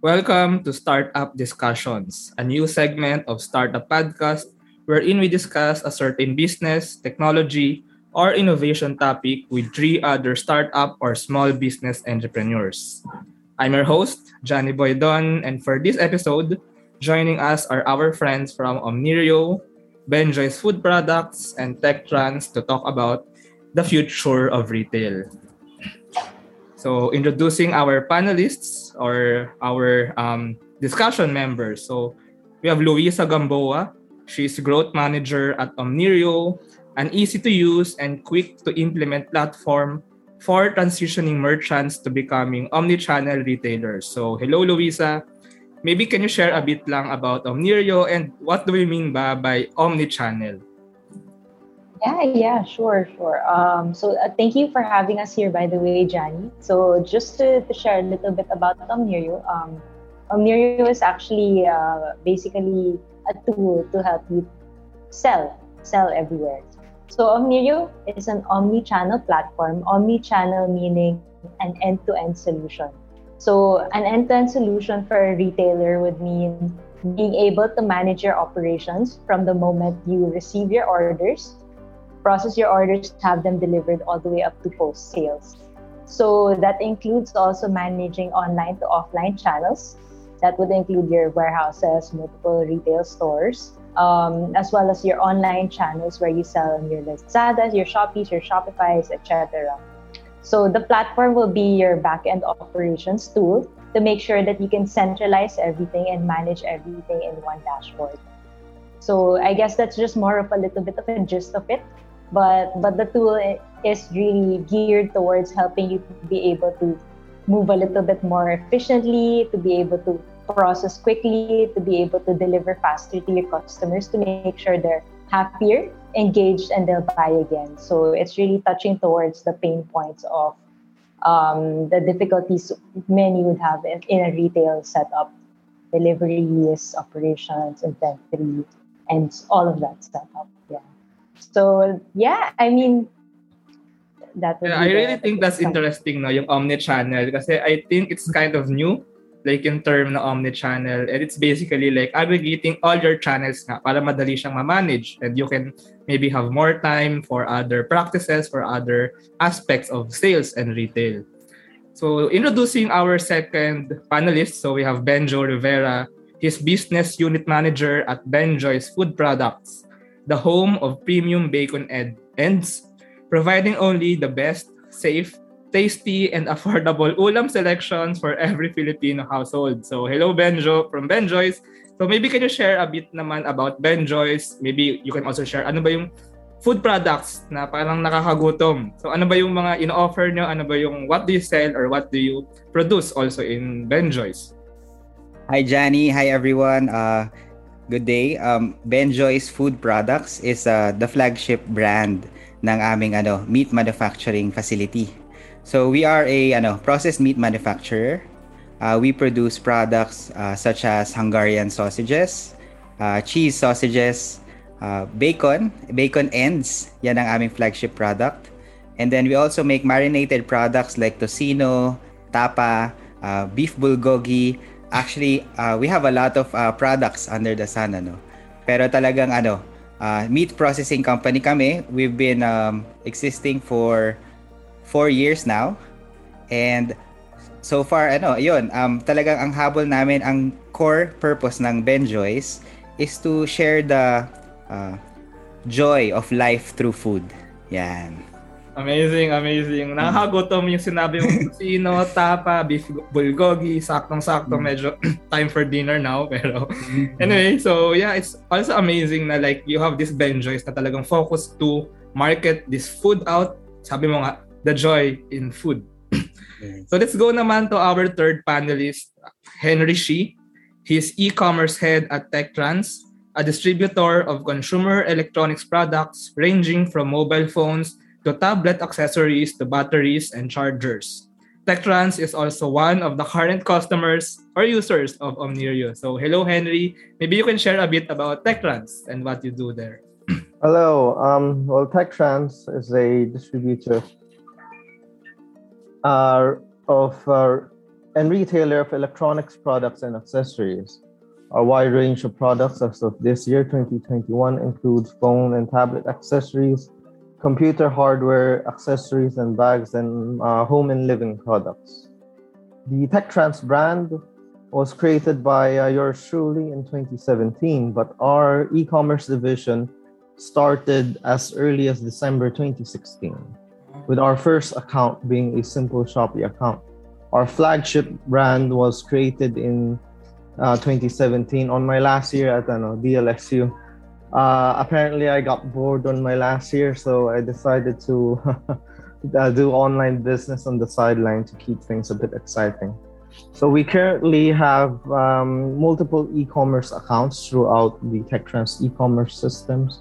Welcome to Startup Discussions, a new segment of Startup Podcast wherein we discuss a certain business, technology, or innovation topic with three other startup or small business entrepreneurs. I'm your host, Johnny Boydon, and for this episode, joining us are our friends from Omnirio, Benjoy's Food Products, and TechTrans to talk about the future of retail. So, introducing our panelists or our um, discussion members. So, we have Luisa Gamboa. She's growth manager at Omnirio, an easy to use and quick to implement platform for transitioning merchants to becoming omni-channel retailers. So, hello Luisa. Maybe can you share a bit lang about Omnirio and what do we mean by, by omni-channel? Yeah, yeah, sure, sure. Um, so uh, thank you for having us here, by the way, Johnny. So just to, to share a little bit about Omnirio, um, Omnirio is actually uh, basically a tool to help you sell, sell everywhere. So Omnirio is an omni-channel platform. Omni-channel meaning an end-to-end solution. So an end-to-end solution for a retailer would mean being able to manage your operations from the moment you receive your orders process your orders, have them delivered all the way up to post sales. So that includes also managing online to offline channels. That would include your warehouses, multiple retail stores, um, as well as your online channels where you sell your Lazadas, your Shopees, your Shopify's, etc. So the platform will be your backend operations tool to make sure that you can centralize everything and manage everything in one dashboard. So I guess that's just more of a little bit of a gist of it but but the tool is really geared towards helping you be able to move a little bit more efficiently to be able to process quickly to be able to deliver faster to your customers to make sure they're happier engaged and they'll buy again. So it's really touching towards the pain points of um, the difficulties many would have in, in a retail setup deliveries operations inventory and all of that setup yeah so yeah, I mean that yeah, I really think that's interesting no yung omni-channel. Kasi I think it's kind of new like in term na omni-channel. And it's basically like aggregating all your channels nga para madali siyang ma-manage. And you can maybe have more time for other practices for other aspects of sales and retail. So introducing our second panelist. So we have Benjo Rivera. He's business unit manager at Benjoy's Food Products the home of premium bacon ed- ends, providing only the best, safe, tasty, and affordable ulam selections for every Filipino household. So, hello Benjo from Benjoy's. So, maybe can you share a bit naman about Benjoy's? Maybe you can also share ano ba yung food products na parang nakakagutom. So, ano ba yung mga in-offer nyo? Ano ba yung what do you sell or what do you produce also in Benjoy's? Hi, Johnny. Hi, everyone. Uh, Good day. Um, Benjoy's Food Products is uh, the flagship brand ng aming ano, meat manufacturing facility. So we are a ano, processed meat manufacturer. Uh, we produce products uh, such as Hungarian sausages, uh, cheese sausages, uh, bacon, bacon ends. Yan ang aming flagship product. And then we also make marinated products like tocino, tapa, uh, beef bulgogi, actually uh, we have a lot of uh, products under the sun ano. Pero talagang ano uh, meat processing company kami. We've been um, existing for four years now. And so far ano yun um talagang ang habol namin ang core purpose ng Benjoys is to share the uh, joy of life through food. Yan Amazing, amazing. Nakakagutom yung sinabi mo sino, tapa, beef bulgogi, saktong-sakto, mm. medyo time for dinner now. Pero mm-hmm. anyway, so yeah, it's also amazing na like you have this Benjoys na talagang focus to market this food out. Sabi mo nga, the joy in food. so let's go naman to our third panelist, Henry Shi. He's e-commerce head at TechTrans, a distributor of consumer electronics products ranging from mobile phones to tablet accessories to batteries and chargers. TechTrans is also one of the current customers or users of Omnirio. So, hello, Henry. Maybe you can share a bit about TechTrans and what you do there. Hello. Um, well, TechTrans is a distributor uh, of uh, and retailer of electronics products and accessories. Our wide range of products as of this year, 2021, includes phone and tablet accessories, computer hardware, accessories and bags, and uh, home and living products. The TechTrans brand was created by uh, yours truly in 2017, but our e commerce division started as early as December 2016, with our first account being a simple Shopee account. Our flagship brand was created in uh, 2017 on my last year at ano, DLSU. Uh, apparently, I got bored on my last year, so I decided to uh, do online business on the sideline to keep things a bit exciting. So we currently have um, multiple e-commerce accounts throughout the TechTrans e-commerce systems,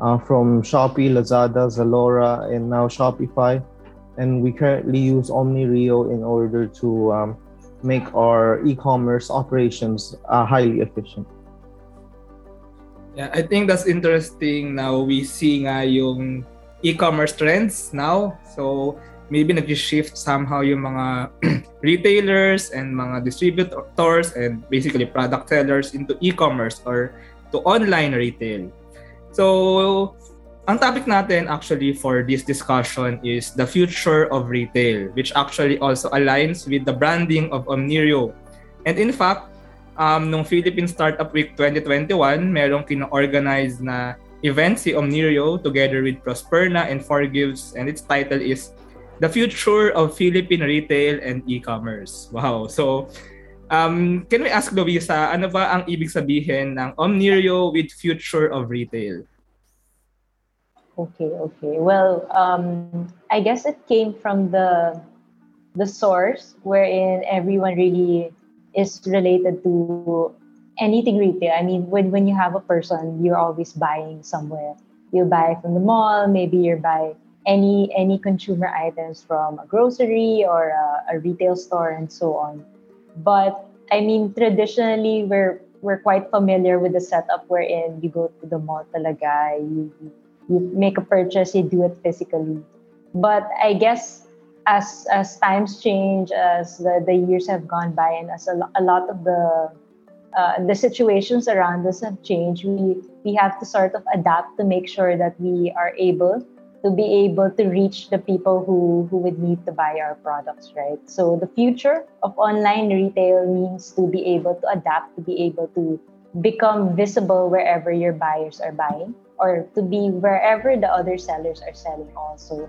uh, from Shopee, Lazada, Zalora, and now Shopify. And we currently use OmniRio in order to um, make our e-commerce operations uh, highly efficient. Yeah, I think that's interesting. Now we see nga yung e-commerce trends now. So maybe nag-shift somehow yung mga retailers and mga distributors and basically product sellers into e-commerce or to online retail. So, ang topic natin actually for this discussion is the future of retail, which actually also aligns with the branding of Omnirio. And in fact, um, nung Philippine Startup Week 2021, merong kino-organize na event si Omnirio together with Prosperna and Forgives and its title is the future of Philippine retail and e-commerce. Wow. So, um, can we ask Lovisa, ano ba ang ibig sabihin ng Omnirio with future of retail? Okay, okay. Well, um, I guess it came from the the source wherein everyone really is related to anything retail. I mean, when when you have a person, you're always buying somewhere. You buy from the mall, maybe you buy any any consumer items from a grocery or a, a retail store and so on. But I mean, traditionally, we're we're quite familiar with the setup wherein you go to the mall talaga, you, you make a purchase, you do it physically. But I guess as as times change, as the, the years have gone by, and as a, a lot of the uh, the situations around us have changed, we we have to sort of adapt to make sure that we are able to be able to reach the people who, who would need to buy our products, right? So the future of online retail means to be able to adapt, to be able to become visible wherever your buyers are buying or to be wherever the other sellers are selling also.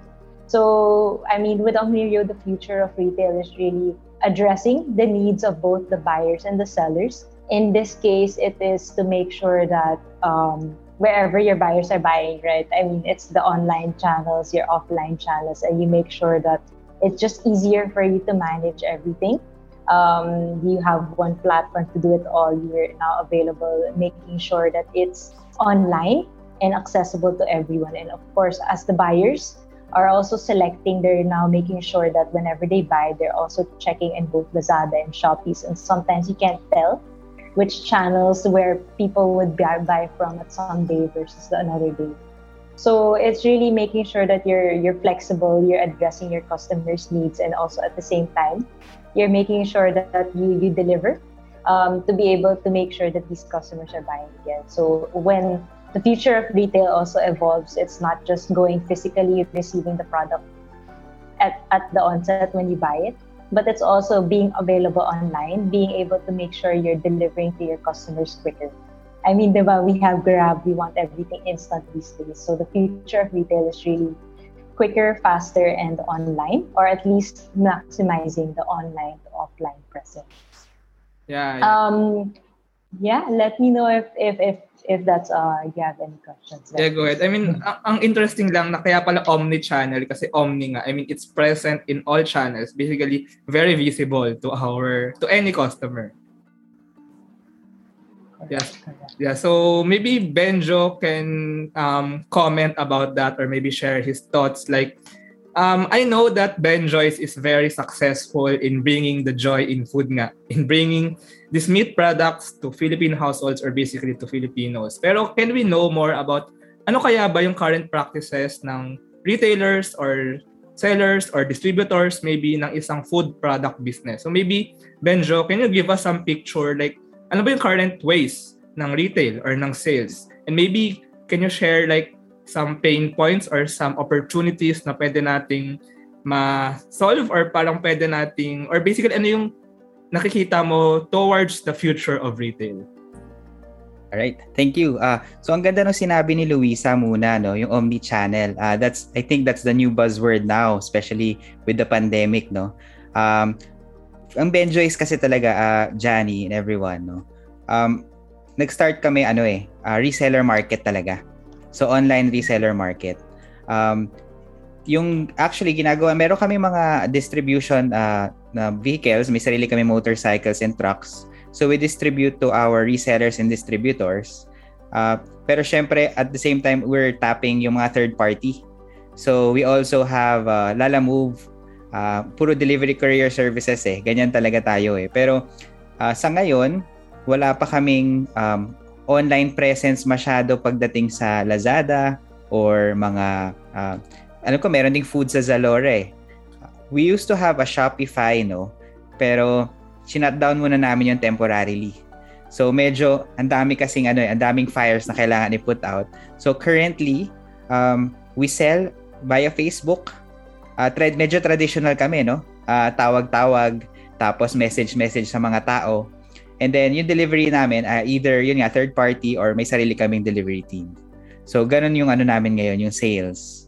So, I mean, with Omnirio, the future of retail is really addressing the needs of both the buyers and the sellers. In this case, it is to make sure that um, wherever your buyers are buying, right? I mean, it's the online channels, your offline channels, and you make sure that it's just easier for you to manage everything. Um, you have one platform to do it all. You're now available, making sure that it's online and accessible to everyone. And of course, as the buyers are also selecting, they're now making sure that whenever they buy, they're also checking in both Lazada and Shopee's. And sometimes you can't tell which channels where people would buy, buy from at some day versus another day. So it's really making sure that you're you're flexible, you're addressing your customers' needs, and also at the same time, you're making sure that, that you you deliver um, to be able to make sure that these customers are buying again. So when the future of retail also evolves, it's not just going physically receiving the product at, at the onset when you buy it, but it's also being available online, being able to make sure you're delivering to your customers quicker. I mean, diba, we have Grab, we want everything instant these days. So the future of retail is really quicker, faster, and online, or at least maximizing the online to offline presence. Yeah. yeah. Um, yeah. Let me know if if if if that's uh you have any questions. Yeah, go ahead. I mean, ang, ang interesting lang na kaya pala omni-channel kasi omni nga. I mean, it's present in all channels. Basically, very visible to our to any customer. Yeah. Yeah. So maybe Benjo can um, comment about that or maybe share his thoughts. Like, um, I know that Benjoy's is very successful in bringing the joy in food nga, in bringing these meat products to Philippine households or basically to Filipinos. Pero can we know more about ano kaya ba yung current practices ng retailers or sellers or distributors maybe ng isang food product business. So maybe, Benjo, can you give us some picture like ano ba yung current ways ng retail or ng sales? And maybe, can you share like some pain points or some opportunities na pwede nating ma-solve or parang pwede nating, or basically ano yung nakikita mo towards the future of retail? All right. Thank you. Uh, so ang ganda ng sinabi ni Luisa muna, no, yung omni-channel. Uh, that's I think that's the new buzzword now, especially with the pandemic, no. Um, ang Benjoys kasi talaga uh, Johnny and everyone, no. Um, nag-start kami ano eh, uh, reseller market talaga. So online reseller market. Um, yung actually ginagawa, meron kami mga distribution uh, na vehicles, may sarili kami motorcycles and trucks So we distribute to our resellers and distributors. Uh, pero syempre, at the same time, we're tapping yung mga third party. So we also have uh, Lala Move, uh, puro delivery courier services eh. Ganyan talaga tayo eh. Pero uh, sa ngayon, wala pa kaming um, online presence masyado pagdating sa Lazada or mga uh, ano ko meron ding food sa Zalora eh. We used to have a Shopify no, pero sinutdown muna namin yung temporarily. So medyo ang dami kasing ano, ang daming fires na kailangan i-put out. So currently, um, we sell via Facebook. Uh, tra- medyo traditional kami, no? Uh, tawag-tawag, tapos message-message sa mga tao. And then yung delivery namin, uh, either yun nga, third party or may sarili kaming delivery team. So ganun yung ano namin ngayon, yung sales.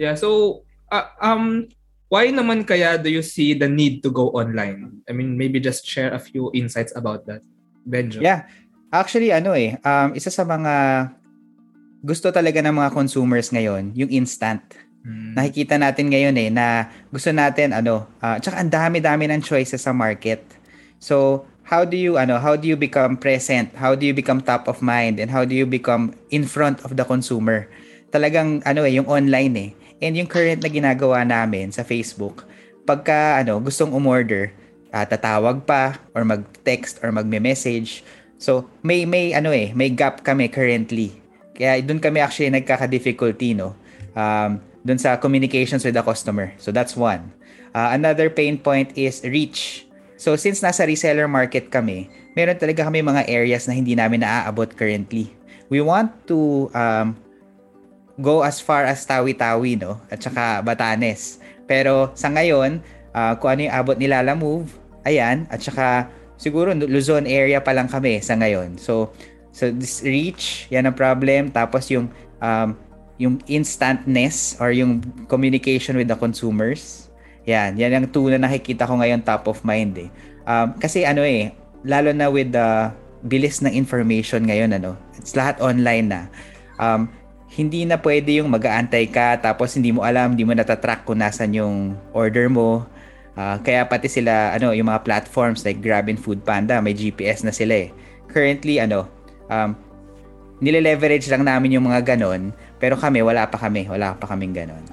Yeah, so uh, um why naman kaya do you see the need to go online? I mean, maybe just share a few insights about that. Benjo. Yeah. Actually, ano eh, um, isa sa mga gusto talaga ng mga consumers ngayon, yung instant. Hmm. Nakikita natin ngayon eh na gusto natin ano, uh, tsaka ang dami-dami ng choices sa market. So, how do you ano, how do you become present? How do you become top of mind and how do you become in front of the consumer? Talagang ano eh, yung online eh And yung current na ginagawa namin sa Facebook, pagka ano, gustong umorder, uh, tatawag pa or mag-text or magme-message. So, may may ano eh, may gap kami currently. Kaya doon kami actually nagkaka-difficulty no. Um, doon sa communications with the customer. So that's one. Uh, another pain point is reach. So since nasa reseller market kami, meron talaga kami mga areas na hindi namin naaabot currently. We want to um, go as far as Tawi-Tawi, no? At saka Batanes. Pero sa ngayon, uh, kung ano yung abot ni Lala Move, ayan. At saka siguro Luzon area pa lang kami sa ngayon. So, so this reach, yan ang problem. Tapos yung um, yung instantness or yung communication with the consumers. Yan, yan ang two na nakikita ko ngayon top of mind eh. Um, kasi ano eh, lalo na with the bilis ng information ngayon ano, it's lahat online na. Um, hindi na pwede yung mag-aantay ka tapos hindi mo alam, hindi mo natatrack kung nasan yung order mo. Uh, kaya pati sila, ano, yung mga platforms like Grab and Food Panda, may GPS na sila eh. Currently, ano, um, nile-leverage lang namin yung mga ganon, pero kami, wala pa kami, wala pa kaming ganon.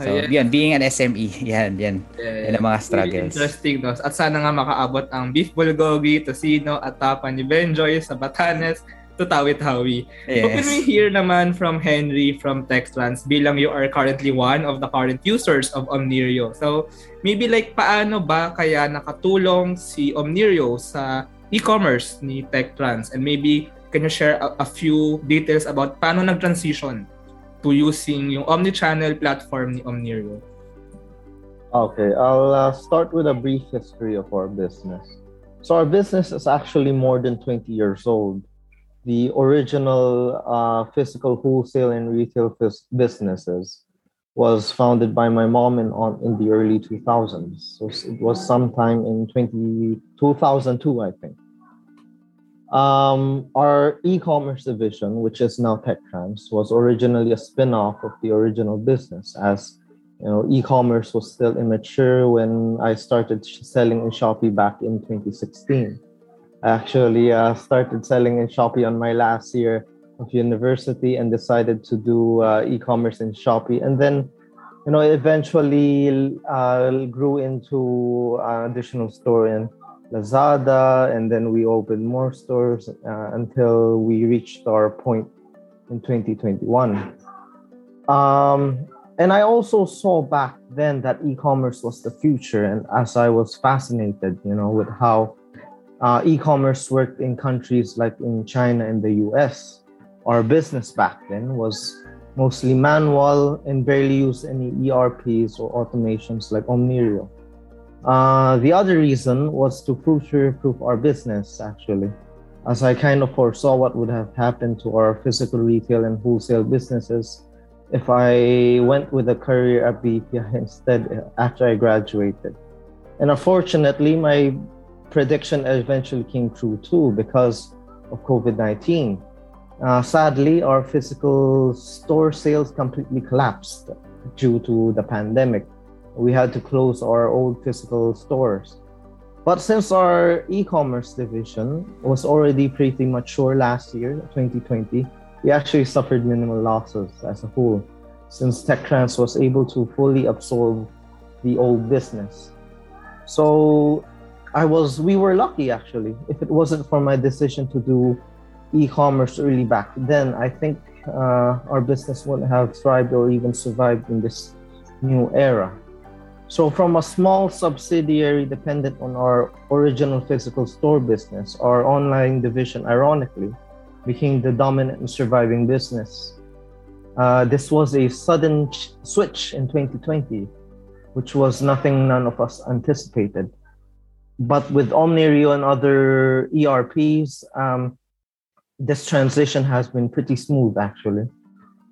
So, oh, yeah. yun, being an SME, yan, yan. Yeah, yan ang mga struggles. Really interesting, no? At sana nga makaabot ang beef bulgogi, tocino, at tapa ni Benjoy sa Batanes to Tawi-Tawi. Yes. So can we hear naman from Henry from TechTrans bilang you are currently one of the current users of Omnirio. So maybe like paano ba kaya nakatulong si Omnirio sa e-commerce ni TechTrans and maybe can you share a, a few details about paano nag-transition to using yung omni-channel platform ni Omnirio? Okay, I'll uh, start with a brief history of our business. So our business is actually more than 20 years old the original uh, physical wholesale and retail f- businesses was founded by my mom in in the early 2000s. So it was sometime in 20, 2002, I think. Um, our e-commerce division, which is now TechTrans, was originally a spin-off of the original business as you know, e-commerce was still immature when I started selling in Shopee back in 2016 actually uh, started selling in Shopee on my last year of university and decided to do uh, e-commerce in Shopee. And then, you know, eventually uh, grew into an additional store in Lazada, and then we opened more stores uh, until we reached our point in 2021. Um, and I also saw back then that e-commerce was the future. And as I was fascinated, you know, with how uh, e-commerce worked in countries like in China and the US, our business back then was mostly manual and barely used any ERPs or automations like Omnirio. Uh, the other reason was to future-proof our business, actually, as I kind of foresaw what would have happened to our physical retail and wholesale businesses if I went with a career at BPI instead after I graduated. And unfortunately, my prediction eventually came true too because of COVID 19. Uh, sadly, our physical store sales completely collapsed due to the pandemic. We had to close our old physical stores. But since our e commerce division was already pretty mature last year, 2020, we actually suffered minimal losses as a whole, since TechTrans was able to fully absorb the old business. So I was we were lucky actually. If it wasn't for my decision to do e-commerce early back then, I think uh, our business wouldn't have thrived or even survived in this new era. So from a small subsidiary dependent on our original physical store business, our online division ironically became the dominant and surviving business. Uh, this was a sudden ch- switch in 2020, which was nothing none of us anticipated. But with Omnirio and other ERPs, um, this transition has been pretty smooth actually,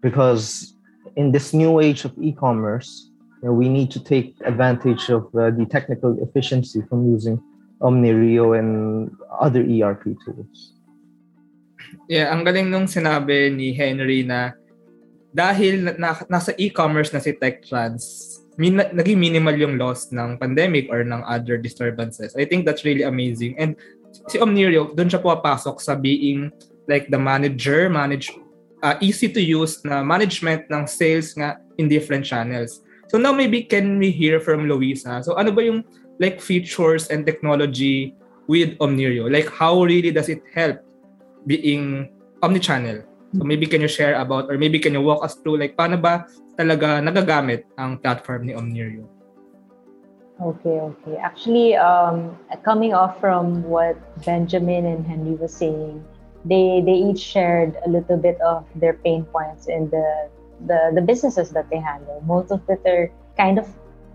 because in this new age of e-commerce, you know, we need to take advantage of uh, the technical efficiency from using Omnirio and other ERP tools. Yeah, ang galing nung sinabi ni Henry na dahil na, na, nasa e-commerce na si TechTrans, min, naging minimal yung loss ng pandemic or ng other disturbances. I think that's really amazing. And si Omnirio, doon siya pumapasok sa being like the manager, manage uh, easy to use na management ng sales nga in different channels. So now maybe can we hear from Luisa? So ano ba yung like features and technology with Omnirio? Like how really does it help being omnichannel. So maybe can you share about or maybe can you walk us through like paano ba talaga nagagamit ang platform ni Omnirio? Okay, okay. Actually, um, coming off from what Benjamin and Henry was saying, they they each shared a little bit of their pain points in the the, the businesses that they handle. Most of it are kind of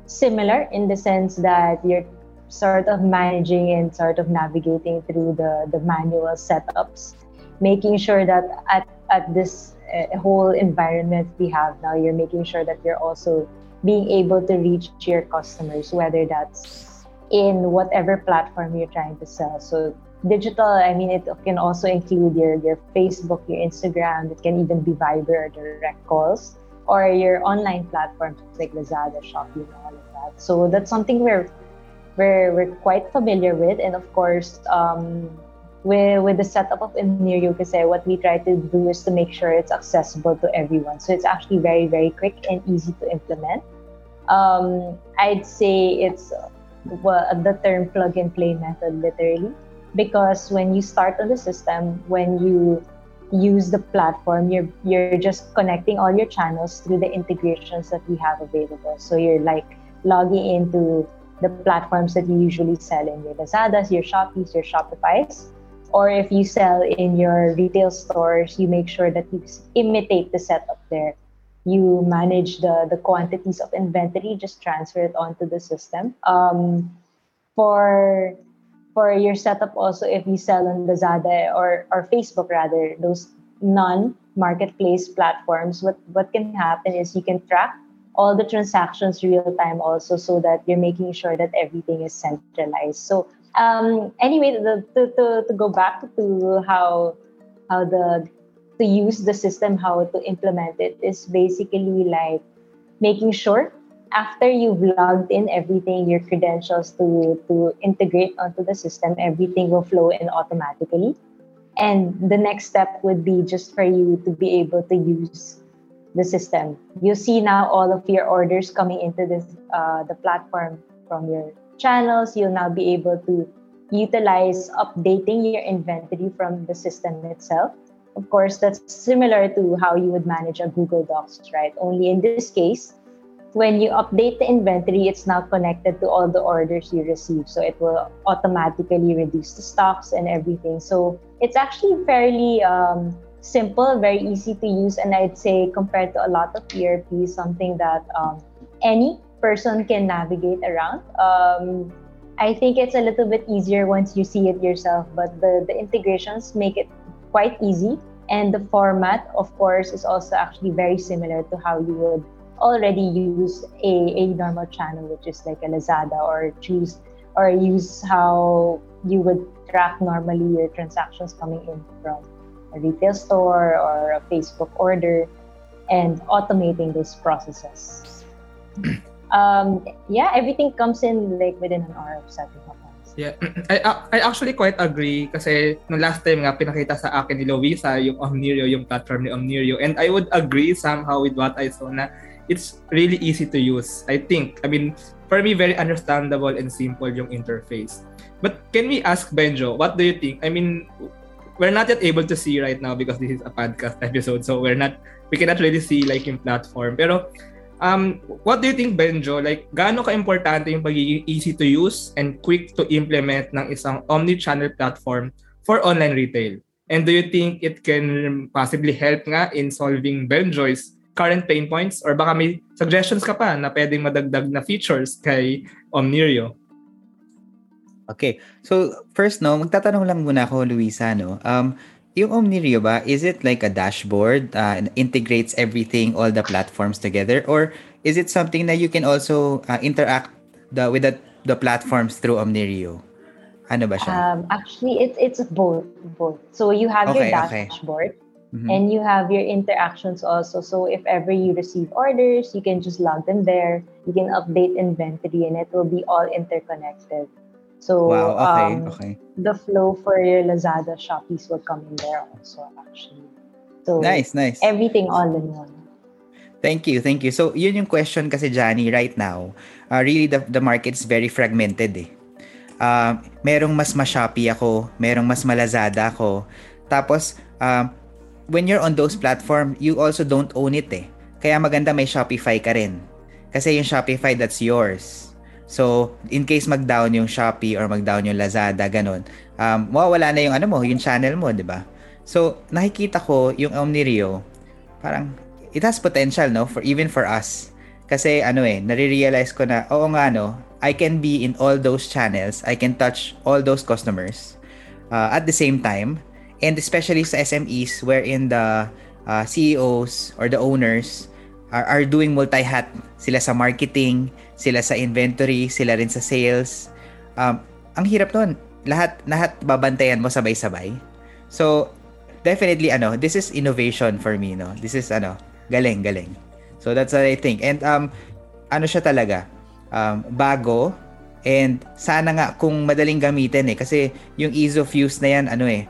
similar in the sense that you're sort of managing and sort of navigating through the, the manual setups, making sure that at, at this whole environment we have now, you're making sure that you're also being able to reach your customers, whether that's in whatever platform you're trying to sell. So digital, I mean, it can also include your, your Facebook, your Instagram, it can even be Viber or direct calls, or your online platforms like Lazada, Shopee, and all of that. So that's something we're we're, we're quite familiar with. And of course, um, with, with the setup of Omnirio, kasi what we try to do is to make sure it's accessible to everyone. So it's actually very, very quick and easy to implement. Um, I'd say it's well, the term plug and play method, literally, because when you start on the system, when you use the platform, you're you're just connecting all your channels through the integrations that we have available. So you're like logging into the platforms that you usually sell in your Lazadas, your Shopees, your Shopify's. Or if you sell in your retail stores, you make sure that you imitate the setup there. You manage the, the quantities of inventory, just transfer it onto the system. Um, for for your setup also, if you sell on Lazada or, or Facebook rather, those non-marketplace platforms, what, what can happen is you can track all the transactions real time also so that you're making sure that everything is centralized so um, anyway the, to, to, to go back to how how the to use the system how to implement it is basically like making sure after you've logged in everything your credentials to to integrate onto the system everything will flow in automatically and the next step would be just for you to be able to use the system. You see now all of your orders coming into this uh, the platform from your channels. You'll now be able to utilize updating your inventory from the system itself. Of course, that's similar to how you would manage a Google Docs, right? Only in this case, when you update the inventory, it's now connected to all the orders you receive. So it will automatically reduce the stocks and everything. So it's actually fairly um, simple, very easy to use. And I'd say compared to a lot of ERPs, something that um, any person can navigate around. Um, I think it's a little bit easier once you see it yourself, but the, the integrations make it quite easy. And the format, of course, is also actually very similar to how you would already use a, a normal channel, which is like a Lazada, or choose or use how you would track normally your transactions coming in from a retail store or a Facebook order and automating those processes. um, yeah, everything comes in like within an hour of setting up. Yeah, I, I actually quite agree kasi no last time nga pinakita sa akin ni Louisa yung Omnirio, yung platform ni Omnirio and I would agree somehow with what I saw na it's really easy to use. I think, I mean, for me, very understandable and simple yung interface. But can we ask Benjo, what do you think? I mean, we're not yet able to see right now because this is a podcast episode, so we're not, we cannot really see like yung platform. Pero, um, what do you think, Benjo? Like, gaano ka-importante yung pagiging easy to use and quick to implement ng isang omni-channel platform for online retail? And do you think it can possibly help nga in solving Benjoy's current pain points or baka may suggestions ka pa na pwedeng madagdag na features kay Omnirio? Okay. So, first no, magtatanong lang muna ako, Luisa, no. Um, yung Omnirio ba, is it like a dashboard uh, integrates everything, all the platforms together? Or is it something that you can also uh, interact the, with the, the platforms through Omnirio? Ano ba siya? Um, actually, it's it's both. both. So you have okay, your dashboard. Okay Mm-hmm. And you have your interactions also. So if ever you receive orders, you can just log them there. You can update inventory and it will be all interconnected. So wow, okay, um, okay. the flow for your Lazada Shopee will come in there also actually. So nice, nice. Everything all in one. Thank you, thank you. So, yun yung question kasi, Johnny, right now, uh, really the, the market is very fragmented eh. Uh, merong mas ma-Shopee ako, merong mas ma-Lazada ako. Tapos, uh, when you're on those platform, you also don't own it eh. Kaya maganda may Shopify ka rin. Kasi yung Shopify, that's yours. So, in case mag-down yung Shopee or mag-down yung Lazada, ganun, um, mawawala na yung ano mo, yung channel mo, di ba? So, nakikita ko yung Omnirio, parang, it has potential, no? For, even for us. Kasi, ano eh, nare-realize ko na, oo nga, no? I can be in all those channels. I can touch all those customers. Uh, at the same time, and especially sa SMEs wherein the uh, CEOs or the owners are, are doing multi-hat. Sila sa marketing, sila sa inventory, sila rin sa sales. Um, ang hirap nun. Lahat, lahat babantayan mo sabay-sabay. So, definitely, ano, this is innovation for me, no? This is, ano, galing, galing. So, that's what I think. And, um, ano siya talaga, um, bago, and sana nga kung madaling gamitin eh. Kasi yung ease of use na yan, ano eh,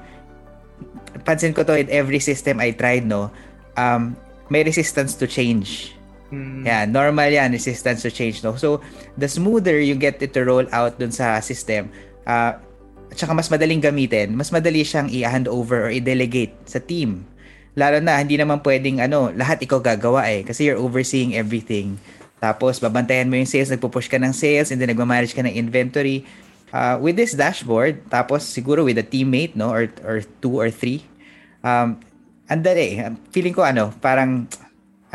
pansin ko to in every system I tried, no, um, may resistance to change. Mm. Yeah, normal yan, resistance to change, no? So, the smoother you get it to roll out dun sa system, uh, at saka mas madaling gamitin, mas madali siyang i-hand over or i-delegate sa team. Lalo na, hindi naman pwedeng, ano, lahat ikaw gagawa eh, kasi you're overseeing everything. Tapos, babantayan mo yung sales, nagpo-push ka ng sales, and then nagmamanage ka ng inventory uh, with this dashboard, tapos siguro with a teammate, no, or, or two or three, um, andali, feeling ko ano, parang,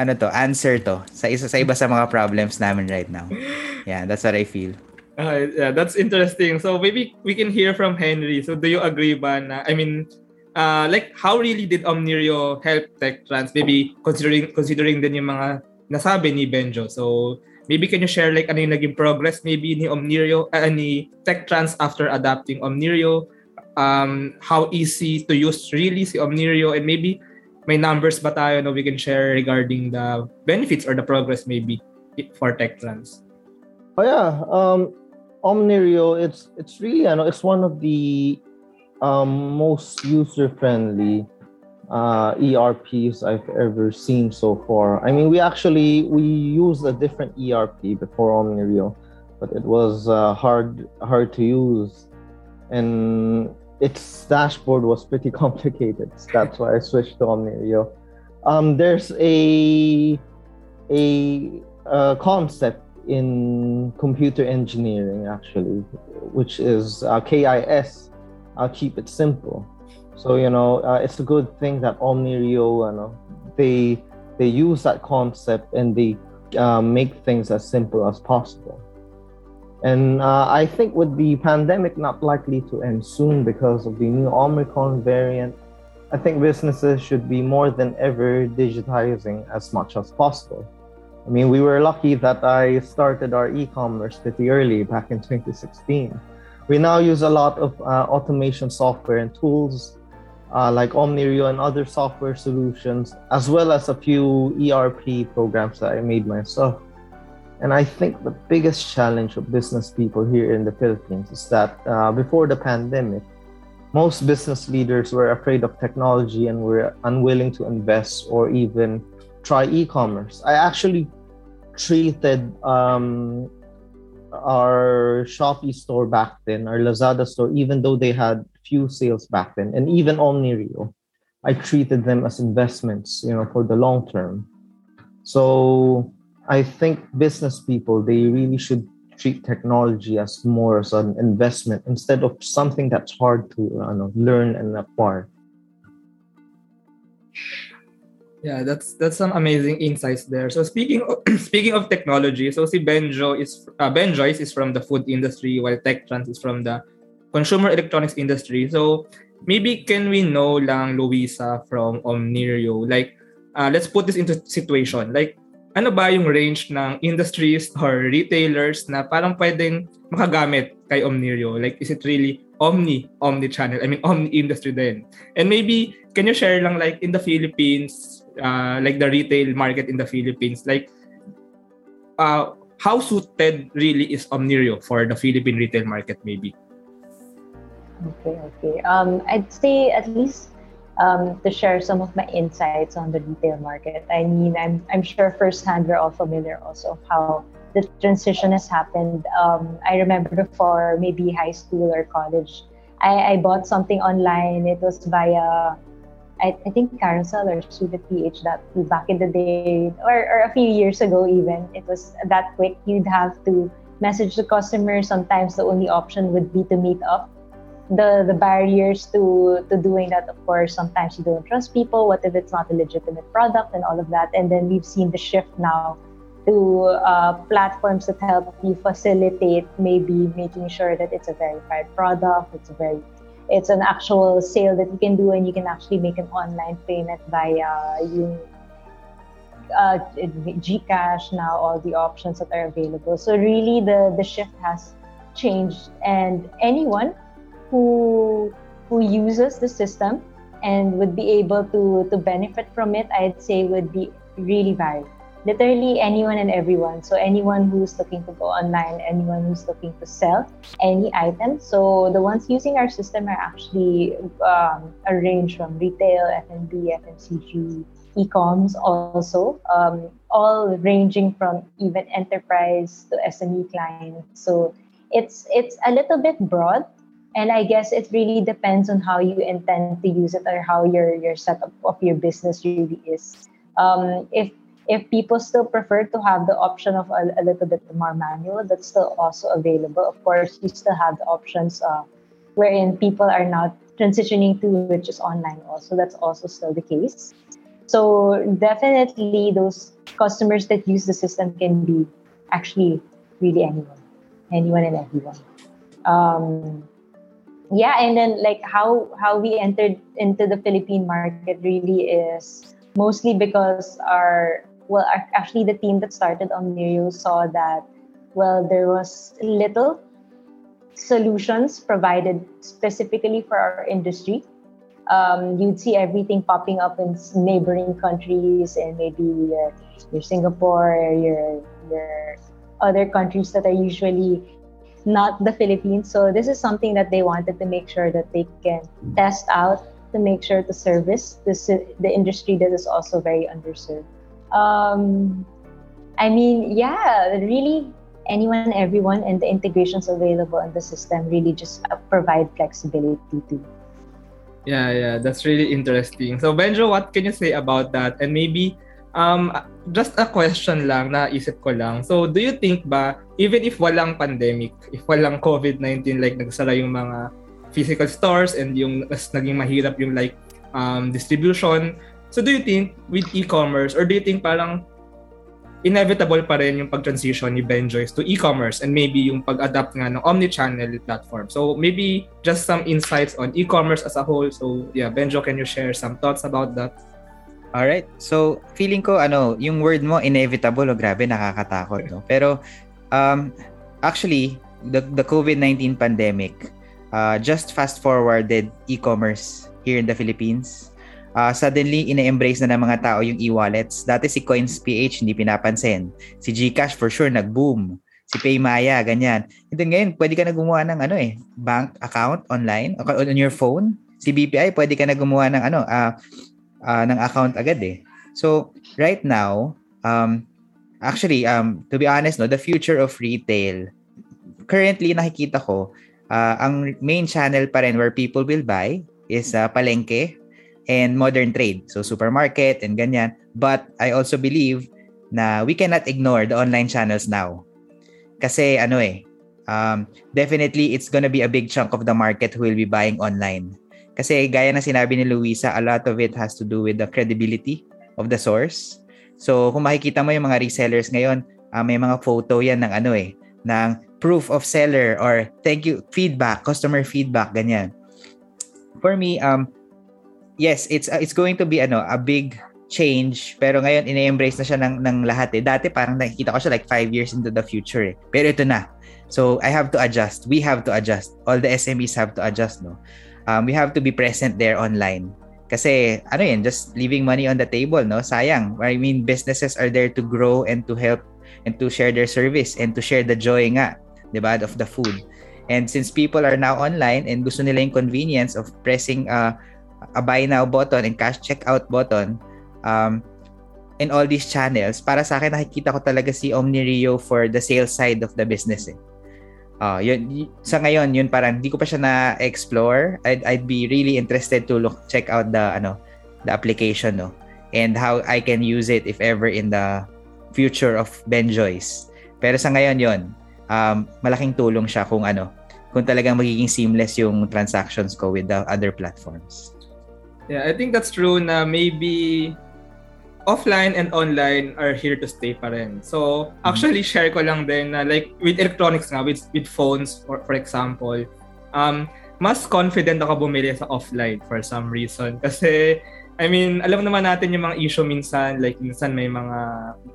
ano to, answer to sa isa sa iba sa mga problems namin right now. Yeah, that's what I feel. Uh, yeah, that's interesting. So maybe we can hear from Henry. So do you agree ba na, I mean, uh, like how really did Omnirio help Tech Trans? Maybe considering considering din yung mga nasabi ni Benjo. So Maybe can you share like ano yung naging progress maybe ni Omnirio, uh, ni TechTrans after adapting Omnirio? Um, how easy to use really si Omnirio and maybe may numbers ba tayo na we can share regarding the benefits or the progress maybe for TechTrans? Oh yeah, um, Omnirio, it's it's really, I know, it's one of the um, most user friendly uh, ERPs I've ever seen so far. I mean, we actually we used a different ERP before Omnirio, but it was uh, hard hard to use, and its dashboard was pretty complicated. That's why I switched to Omnirio. Um, there's a a a concept in computer engineering, actually, which is uh, KISS. I'll keep it simple. So you know, uh, it's a good thing that Omnirio, you know, they they use that concept and they uh, make things as simple as possible. And uh, I think with the pandemic not likely to end soon because of the new Omicron variant, I think businesses should be more than ever digitizing as much as possible. I mean, we were lucky that I started our e-commerce pretty early back in 2016. We now use a lot of uh, automation software and tools uh, like Omnirio and other software solutions, as well as a few ERP programs that I made myself. And I think the biggest challenge of business people here in the Philippines is that uh, before the pandemic, most business leaders were afraid of technology and were unwilling to invest or even try e-commerce. I actually treated um, our Shopee store back then, our Lazada store, even though they had few sales back then, and even Omnirio, I treated them as investments, you know, for the long term. So I think business people they really should treat technology as more as an investment instead of something that's hard to uh, know, learn and acquire. Yeah, that's that's some amazing insights there. So speaking of, speaking of technology, so si Benjo is uh, Benjoy's is from the food industry, while TechTrans is from the consumer electronics industry. So maybe can we know lang Luisa from Omnirio? Like, uh, let's put this into situation. Like, ano ba yung range ng industries or retailers na parang pwedeng makagamit kay Omnirio? Like, is it really omni, omni-channel? I mean, omni-industry din. And maybe, can you share lang like in the Philippines, uh, like the retail market in the Philippines, like, uh, how suited really is Omnirio for the Philippine retail market maybe? Okay, okay. Um, I'd say at least um, to share some of my insights on the retail market. I mean, I'm, I'm sure firsthand we're all familiar also how the transition has happened. Um, I remember before maybe high school or college, I, I bought something online. It was via, I, I think Carousell or Sulit.ph that back in the day, or, or a few years ago even. It was that quick. You'd have to message the customer. Sometimes the only option would be to meet up the the barriers to to doing that of course sometimes you don't trust people what if it's not a legitimate product and all of that. And then we've seen the shift now to uh, platforms that help you facilitate maybe making sure that it's a verified product it's a very it's an actual sale that you can do and you can actually make an online payment via you uh, Gcash now all the options that are available. So really the the shift has changed. And anyone who who uses the system and would be able to to benefit from it i'd say would be really varied literally anyone and everyone. So anyone who's looking to go online anyone who's looking to sell any item. So the ones using our system are actually um, a range from retail F&B, fmcg e-coms also. Um, all ranging from even enterprise to sme clients. So it's it's a little bit broad and i guess it really depends on how you intend to use it or how your your setup of your business really is. Um, if if people still prefer to have the option of a, a, little bit more manual that's still also available. Of course you still have the options uh, wherein people are now transitioning to which is online also. That's also still the case. So definitely those customers that use the system can be actually really anyone anyone and everyone. Um, yeah and then like how how we entered into the philippine market really is mostly because our well actually the team that started Omnirio saw that well there was little solutions provided specifically for our industry. Um, you'd see everything popping up in neighboring countries and maybe your, your singapore your your other countries that are usually not the Philippines. So this is something that they wanted to make sure that they can test out to make sure to service this, the industry that is also very underserved. Um, I mean, yeah, really anyone, everyone, and the integrations available in the system really just provide flexibility too. Yeah, yeah, that's really interesting. So Benjo, what can you say about that? And maybe Um, just a question lang, naisip ko lang. So, do you think ba, even if walang pandemic, if walang COVID-19, like nagsara yung mga physical stores and yung mas naging mahirap yung like um, distribution, so do you think with e-commerce or do you think parang inevitable pa rin yung pag-transition ni Benjoys to e-commerce and maybe yung pag-adapt nga ng omni-channel platform. So maybe just some insights on e-commerce as a whole. So yeah, Benjo, can you share some thoughts about that? All right. So feeling ko ano, yung word mo inevitable, oh, grabe nakakatakot, no. Pero um actually the the COVID-19 pandemic uh, just fast forwarded e-commerce here in the Philippines uh, suddenly ine-embrace na ng mga tao yung e-wallets. Dati si Coins.ph hindi pinapansin. Si GCash for sure nag-boom. Si Paymaya, ganyan. And ngayon, pwede ka na gumawa ng ano eh, bank account online on your phone. Si BPI, pwede ka na gumawa ng ano, uh, uh, ng account agad eh. So, right now, um, actually, um, to be honest, no, the future of retail, currently nakikita ko, uh, ang main channel pa rin where people will buy is uh, palengke and modern trade. So supermarket and ganyan. But I also believe na we cannot ignore the online channels now. Kasi ano eh, um, definitely it's gonna be a big chunk of the market who will be buying online. Kasi gaya na sinabi ni Luisa, a lot of it has to do with the credibility of the source. So kung makikita mo yung mga resellers ngayon, uh, may mga photo yan ng ano eh, ng proof of seller or thank you feedback, customer feedback, ganyan. For me, um, yes, it's uh, it's going to be ano, a big change pero ngayon ine-embrace na siya ng ng lahat eh. Dati parang nakikita ko siya like five years into the future eh. Pero ito na. So I have to adjust. We have to adjust. All the SMEs have to adjust, no. Um, we have to be present there online. Kasi ano yan, just leaving money on the table, no? Sayang. I mean, businesses are there to grow and to help and to share their service and to share the joy nga, 'di ba, of the food. And since people are now online and gusto nila yung convenience of pressing uh, a buy now button and cash checkout button um, in all these channels, para sa akin nakikita ko talaga si OmniRio for the sales side of the business. Eh. Uh, yun, sa ngayon, yun parang hindi ko pa siya na-explore. I'd, I'd be really interested to look check out the ano the application no and how I can use it if ever in the future of Benjoys. Pero sa ngayon yon um, malaking tulong siya kung ano kung talagang magiging seamless yung transactions ko with the other platforms. Yeah, I think that's true na maybe offline and online are here to stay pa rin. So, mm-hmm. actually, share ko lang din na like with electronics nga, with, with phones, for, for example, um, mas confident ako bumili sa offline for some reason. Kasi, I mean, alam naman natin yung mga issue minsan, like minsan may mga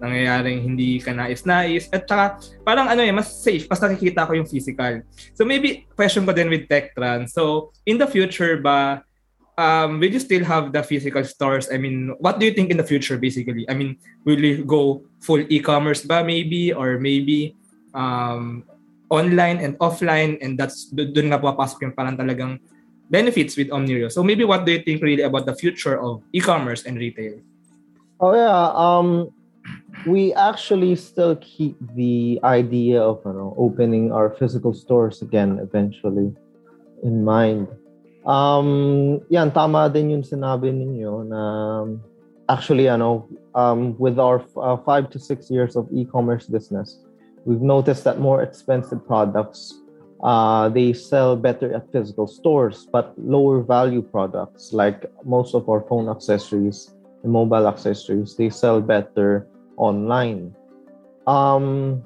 nangyayaring hindi ka nais-nais. At saka, parang ano eh, mas safe, mas nakikita ko yung physical. So maybe, question ko din with TechTrans. So, in the future ba, um, will you still have the physical stores? I mean, what do you think in the future, basically? I mean, will you go full e-commerce ba maybe? Or maybe um, online and offline and that's doon nga papasok yung parang talagang benefits with Omnirio. So maybe what do you think really about the future of e-commerce and retail? Oh yeah, um, we actually still keep the idea of you know opening our physical stores again eventually in mind. Um, yan, tama din yung sinabi ninyo na actually, ano, um, with our uh, five to six years of e-commerce business, we've noticed that more expensive products, uh, they sell better at physical stores, but lower value products like most of our phone accessories and mobile accessories, they sell better online. Um,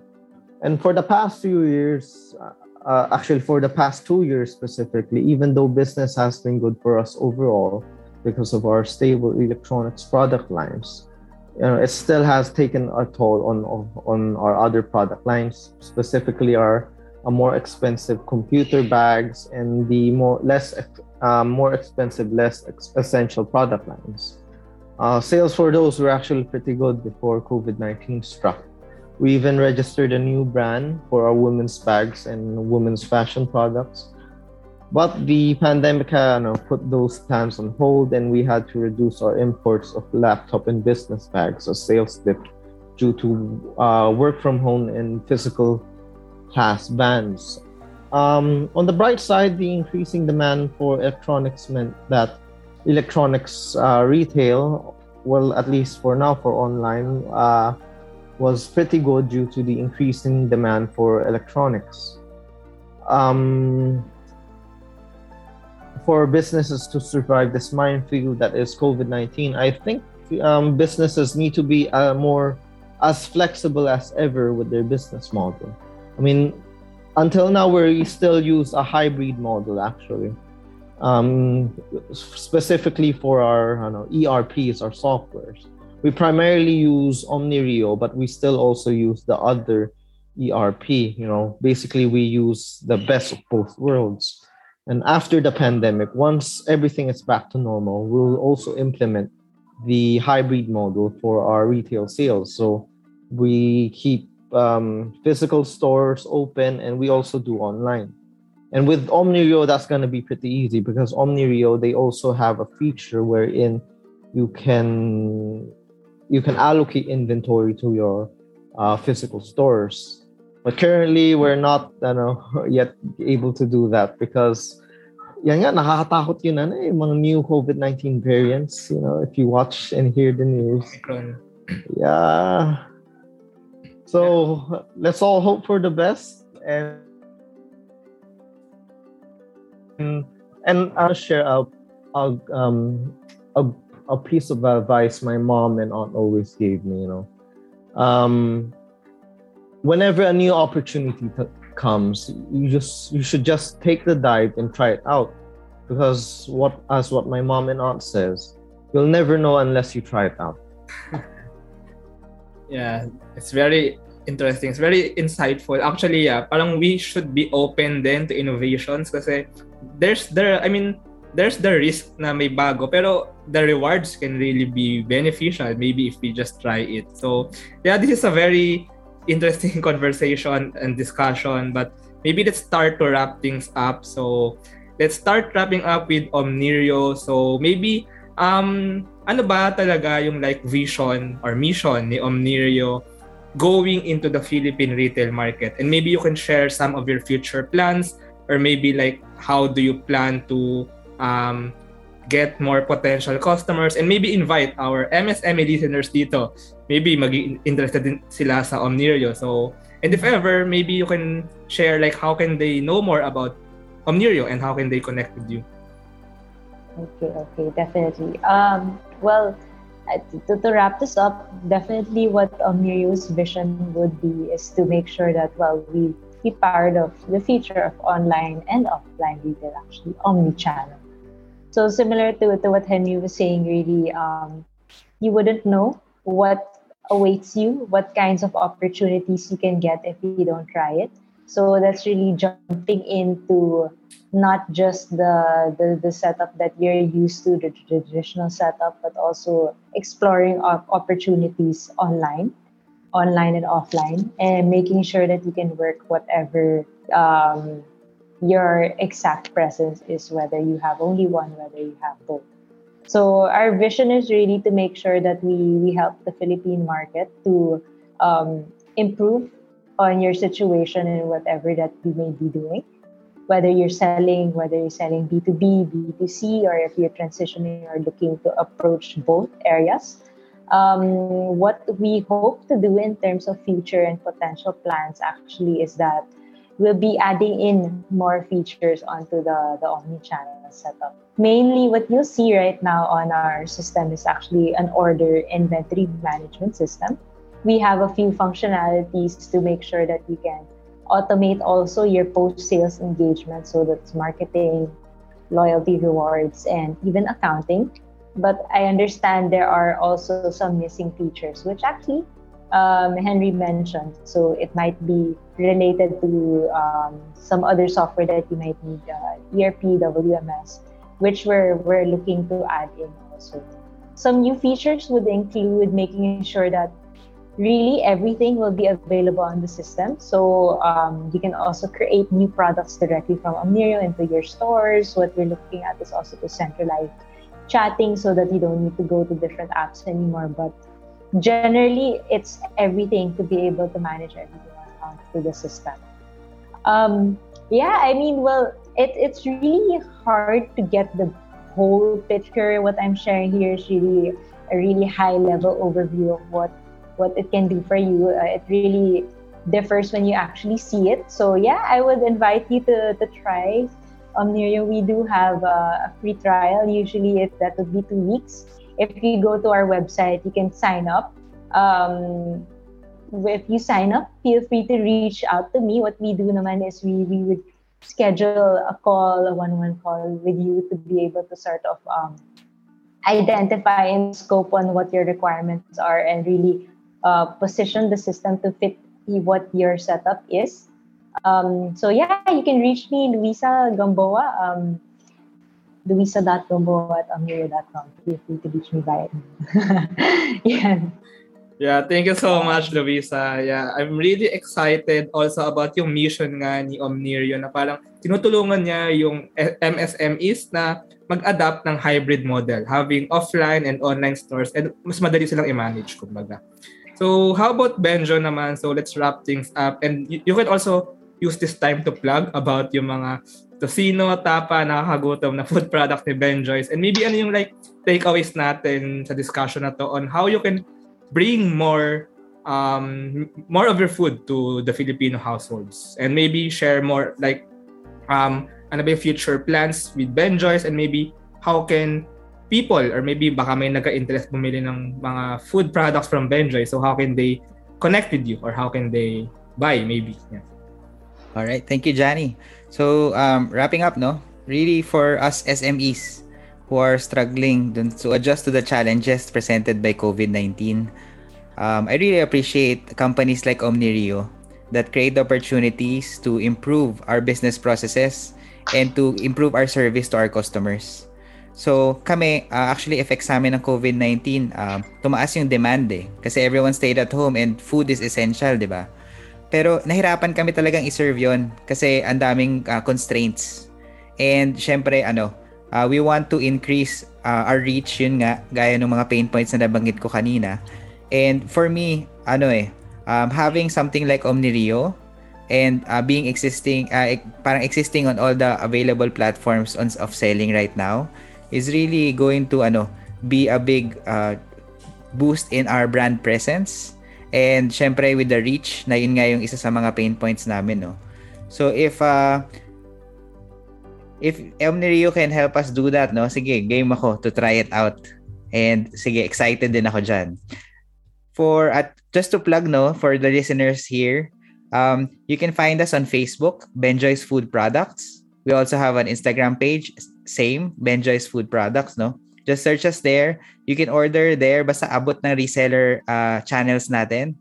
and for the past few years, uh, actually for the past two years specifically, even though business has been good for us overall because of our stable electronics product lines, you know, it still has taken a toll on on our other product lines, specifically our uh, more expensive computer bags and the more less uh, more expensive, less ex- essential product lines. Uh, sales for those were actually pretty good before COVID 19 struck. We even registered a new brand for our women's bags and women's fashion products. But the pandemic you know, put those plans on hold, and we had to reduce our imports of laptop and business bags as sales dipped due to uh, work from home and physical class bans. Um, on the bright side, the increasing demand for electronics meant that electronics uh, retail well, at least for now, for online, uh, was pretty good due to the increasing demand for electronics. Um, for businesses to survive this minefield that is COVID 19, I think um, businesses need to be uh, more as flexible as ever with their business model. I mean, until now, we still use a hybrid model actually um, specifically for our know, ERPs or softwares. We primarily use Omnirio, but we still also use the other ERP. You know, basically we use the best of both worlds. And after the pandemic, once everything is back to normal, we'll also implement the hybrid model for our retail sales. So we keep um, physical stores open and we also do online. And with Omnirio, that's going to be pretty easy because Omnirio, they also have a feature wherein you can you can allocate inventory to your uh, physical stores. But currently, we're not you know, yet able to do that because yan nga, nakakatakot yun ano, eh, mga new COVID-19 variants, you know, if you watch and hear the news. Yeah. So let's all hope for the best and and I'll share a, a um a, a piece of advice my mom and aunt always gave me. You know, um, whenever a new opportunity t- comes, you just you should just take the dive and try it out, because what as what my mom and aunt says, you'll never know unless you try it out. yeah, it's very interesting. It's very insightful. Actually, yeah, parang we should be open then to innovations because there's there I mean there's the risk na may bago pero the rewards can really be beneficial maybe if we just try it. So, yeah, this is a very interesting conversation and discussion but maybe let's start to wrap things up. So, let's start wrapping up with Omnirio. So, maybe um ano ba talaga yung like vision or mission ni Omnirio going into the Philippine retail market? And maybe you can share some of your future plans or maybe like how do you plan to um, get more potential customers and maybe invite our MSME listeners dito. Maybe interested din sila sa Omnirio. So, and if ever, maybe you can share like how can they know more about Omnirio and how can they connect with you? Okay, okay, definitely. Um, well, to, to wrap this up, definitely what Omnirio's vision would be is to make sure that, well, we be part of the future of online and offline retail, actually, omni-channel. So similar to, to what Henry was saying, really, um, you wouldn't know what awaits you, what kinds of opportunities you can get if you don't try it. So that's really jumping into not just the, the, the setup that you're used to, the traditional setup, but also exploring opportunities online online and offline and making sure that you can work whatever um, your exact presence is, whether you have only one, whether you have both. So our vision is really to make sure that we, we help the Philippine market to um, improve on your situation and whatever that you may be doing. Whether you're selling, whether you're selling B2B, B2C, or if you're transitioning or looking to approach both areas um, what we hope to do in terms of future and potential plans actually is that we'll be adding in more features onto the, the omni-channel setup. Mainly what you'll see right now on our system is actually an order inventory management system. We have a few functionalities to make sure that we can automate also your post-sales engagement so that's marketing, loyalty rewards, and even accounting but I understand there are also some missing features, which actually um, Henry mentioned. So it might be related to um, some other software that you might need, uh, ERP, WMS, which we're, we're looking to add in also. Some new features would include making sure that really everything will be available on the system. So um, you can also create new products directly from Omnirio into your stores. What we're looking at is also to centralize chatting so that you don't need to go to different apps anymore. But generally, it's everything to be able to manage everything through the system. Um, yeah, I mean, well, it, it's really hard to get the whole picture. What I'm sharing here is really a really high level overview of what what it can do for you. Uh, it really differs when you actually see it. So yeah, I would invite you to, to try Omnirio. We do have a free trial. Usually, it, that would be two weeks. If you go to our website, you can sign up. Um, if you sign up, feel free to reach out to me. What we do naman is we, we would schedule a call, a one-on-one call with you to be able to sort of um, identify and scope on what your requirements are and really uh, position the system to fit what your setup is. Um, so yeah, you can reach me, Luisa Gamboa, um, luisa.gamboa at omnirio.com. Feel free to reach me via yeah. Yeah, thank you so much, Luisa. Yeah, I'm really excited also about yung mission nga ni Omnirio na parang tinutulungan niya yung MSMEs na mag-adapt ng hybrid model, having offline and online stores and mas madali silang i-manage, kumbaga. So, how about Benjo naman? So, let's wrap things up. And you, you can also use this time to plug about yung mga tosino, tapa, nakakagutom na food product ni Benjoy's. And maybe ano yung like takeaways natin sa discussion na to on how you can bring more um more of your food to the Filipino households and maybe share more like um ano ba yung future plans with Benjoy's and maybe how can people or maybe baka may nagka-interest bumili ng mga food products from Benjoy. So how can they connect with you or how can they buy maybe? Yeah. All right. Thank you, Johnny. So um, wrapping up, no? Really for us SMEs who are struggling to adjust to the challenges presented by COVID-19, um, I really appreciate companies like Omnirio that create opportunities to improve our business processes and to improve our service to our customers. So kami, uh, actually sa amin ng COVID-19, uh, tumaas yung demand eh. Kasi everyone stayed at home and food is essential, di ba? Pero nahirapan kami talagang i-serve yon kasi ang daming uh, constraints. And syempre, ano, uh, we want to increase uh, our reach, yun nga, gaya ng mga pain points na nabanggit ko kanina. And for me, ano eh, um, having something like Omnirio and uh, being existing, uh, parang existing on all the available platforms on, of selling right now, is really going to ano be a big uh, boost in our brand presence and syempre with the reach na yun nga yung isa sa mga pain points namin no? So if uh, if Omnirio can help us do that no? Sige game ako to try it out. And sige excited din ako diyan for at just to plug no? For the listeners here um you can find us on Facebook Benjoy's Food Products. We also have an Instagram page same, Benjoy's Food Products, no? Just search us there. You can order there basta abot ng reseller uh, channels natin.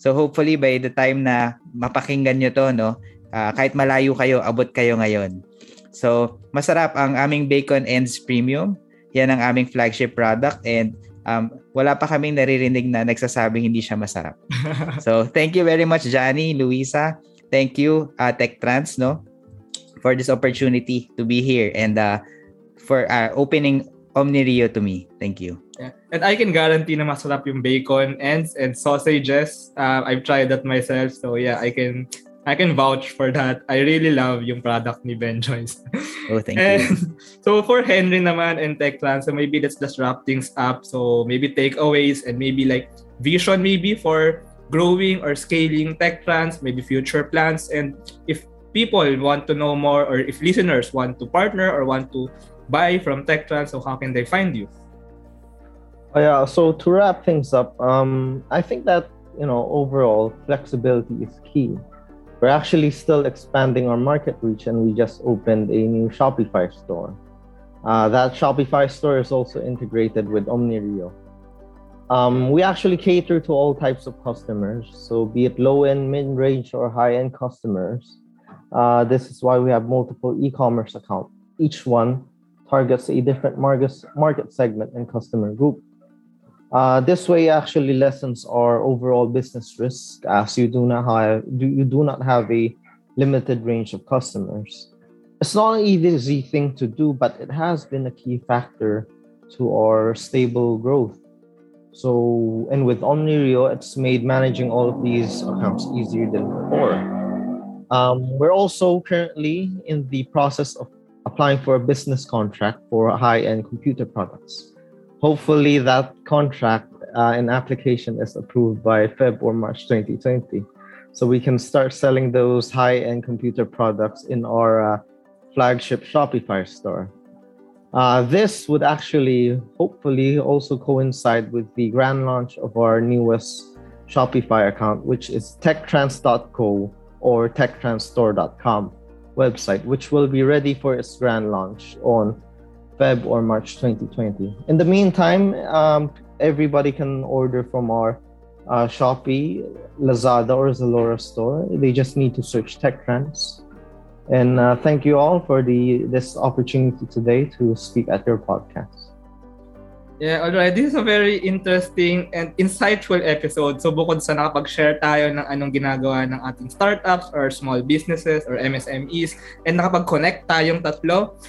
So hopefully by the time na mapakinggan nyo to, no, uh, kahit malayo kayo, abot kayo ngayon. So masarap ang aming Bacon Ends Premium. Yan ang aming flagship product and um, wala pa kaming naririnig na nagsasabing hindi siya masarap. so thank you very much Johnny, Luisa. Thank you uh, Tech Trans, no? for this opportunity to be here and uh, for uh, opening Omnirio to me. Thank you. Yeah. And I can guarantee na masarap yung bacon ends and sausages. Uh, I've tried that myself. So yeah, I can I can vouch for that. I really love yung product ni Benjoy's. Oh, thank and, you. So for Henry naman and TechTrans, so maybe let's just wrap things up. So maybe takeaways and maybe like vision maybe for growing or scaling TechTrans, maybe future plans. And if people want to know more or if listeners want to partner or want to buy from TechTrans, so how can they find you? Oh, yeah, so to wrap things up, um, I think that you know overall flexibility is key. We're actually still expanding our market reach, and we just opened a new Shopify store. Uh, that Shopify store is also integrated with Omnirio. Um, we actually cater to all types of customers, so be it low end, mid range, or high end customers. Uh, this is why we have multiple e-commerce accounts. Each one targets a different market segment and customer group. Uh, this way actually lessens our overall business risk as you do not have you do not have a limited range of customers. It's not an easy thing to do, but it has been a key factor to our stable growth. So, and with Omnirio, it's made managing all of these accounts easier than before. Um, we're also currently in the process of applying for a business contract for high end computer products. hopefully that contract uh, and application is approved by Feb or March 2020. So we can start selling those high-end computer products in our uh, flagship Shopify store. Uh, this would actually, hopefully, also coincide with the grand launch of our newest Shopify account, which is techtrans.co or techtransstore.com website, which will be ready for its grand launch on Feb or March 2020. In the meantime, um, everybody can order from our uh, Shopee, Lazada, or Zalora store. They just need to search TechTrans. And uh, thank you all for the this opportunity today to speak at your podcast. Yeah, alright. This is a very interesting and insightful episode. So bukod sa nakapag-share tayo ng anong ginagawa ng ating startups or small businesses or MSMEs and nakapag-connect tayong tatlo,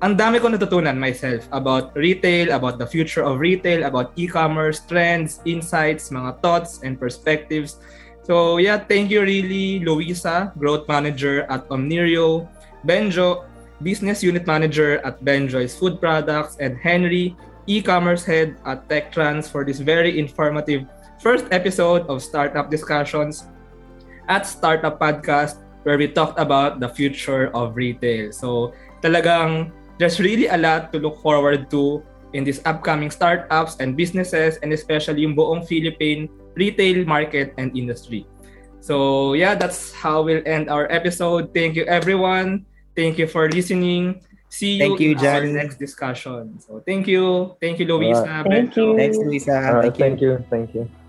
ang dami ko natutunan myself about retail, about the future of retail, about e-commerce, trends, insights, mga thoughts and perspectives. So yeah, thank you really Luisa, Growth Manager at Omnirio, Benjo, Business Unit Manager at Benjoy's Food Products, and Henry, e-commerce head at TechTrans for this very informative first episode of Startup Discussions at Startup Podcast where we talked about the future of retail. So talagang there's really a lot to look forward to in these upcoming startups and businesses and especially yung buong Philippine retail market and industry. So yeah, that's how we'll end our episode. Thank you everyone. Thank you for listening. See you, thank you in Jan. our next discussion. So thank you. Thank you, Luisa. Thank you. Thanks, Luisa. Right, thank, you. thank you. Thank you.